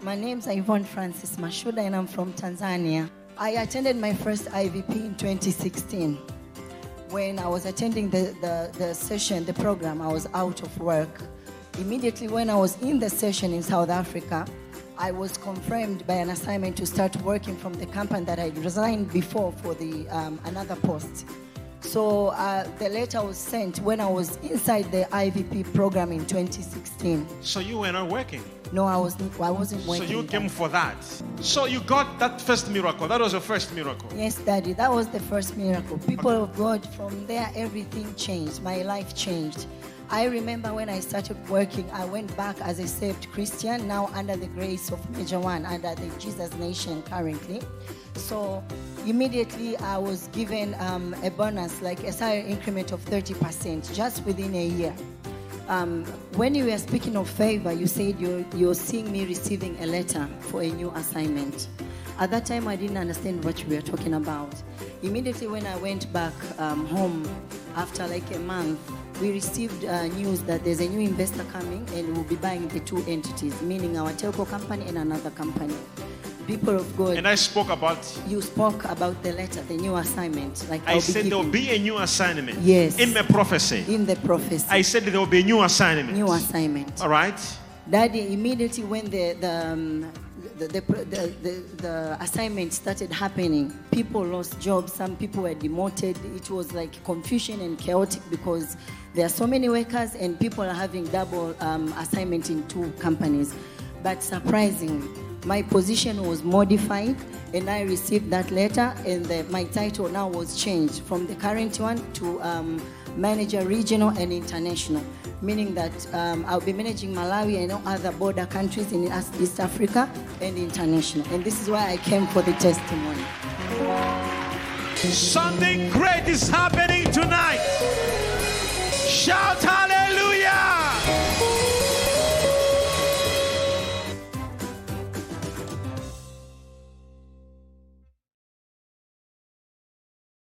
My name's Yvonne Francis Mashuda and I'm from Tanzania. I attended my first IVP in 2016. When I was attending the, the, the session, the program, I was out of work. Immediately when I was in the session in South Africa, I was confirmed by an assignment to start working from the company that I resigned before for the um, another post. So uh, the letter was sent when I was inside the IVP program in 2016. So you were not working. No, I was I wasn't So you came for that. So you got that first miracle. That was your first miracle. Yes, Daddy, that was the first miracle. People of God, from there, everything changed. My life changed. I remember when I started working, I went back as a saved Christian, now under the grace of Major One, under the Jesus Nation currently. So immediately I was given um, a bonus, like a salary increment of 30% just within a year. Um, when you were speaking of favor, you said you're, you're seeing me receiving a letter for a new assignment. At that time, I didn't understand what you were talking about. Immediately, when I went back um, home after like a month, we received uh, news that there's a new investor coming and we'll be buying the two entities, meaning our telco company and another company. People of God, And I spoke about, you spoke about the letter, the new assignment. Like I said there will be a new assignment. Yes. In my prophecy. in the prophecy, I said there will be a new assignment. new assignment. All right. Daddy, immediately when the the, um, the, the, the, the, the assignment started happening, people lost jobs. Some people were demoted. It was like confusion and chaotic because there are so many workers and people are having double um, assignment in two companies. But surprisingly, my position was modified and I received that letter and the, my title now was changed from the current one to um, manager regional and international, meaning that um, I'll be managing Malawi and all other border countries in East Africa and international. And this is why I came for the testimony. Something great is happening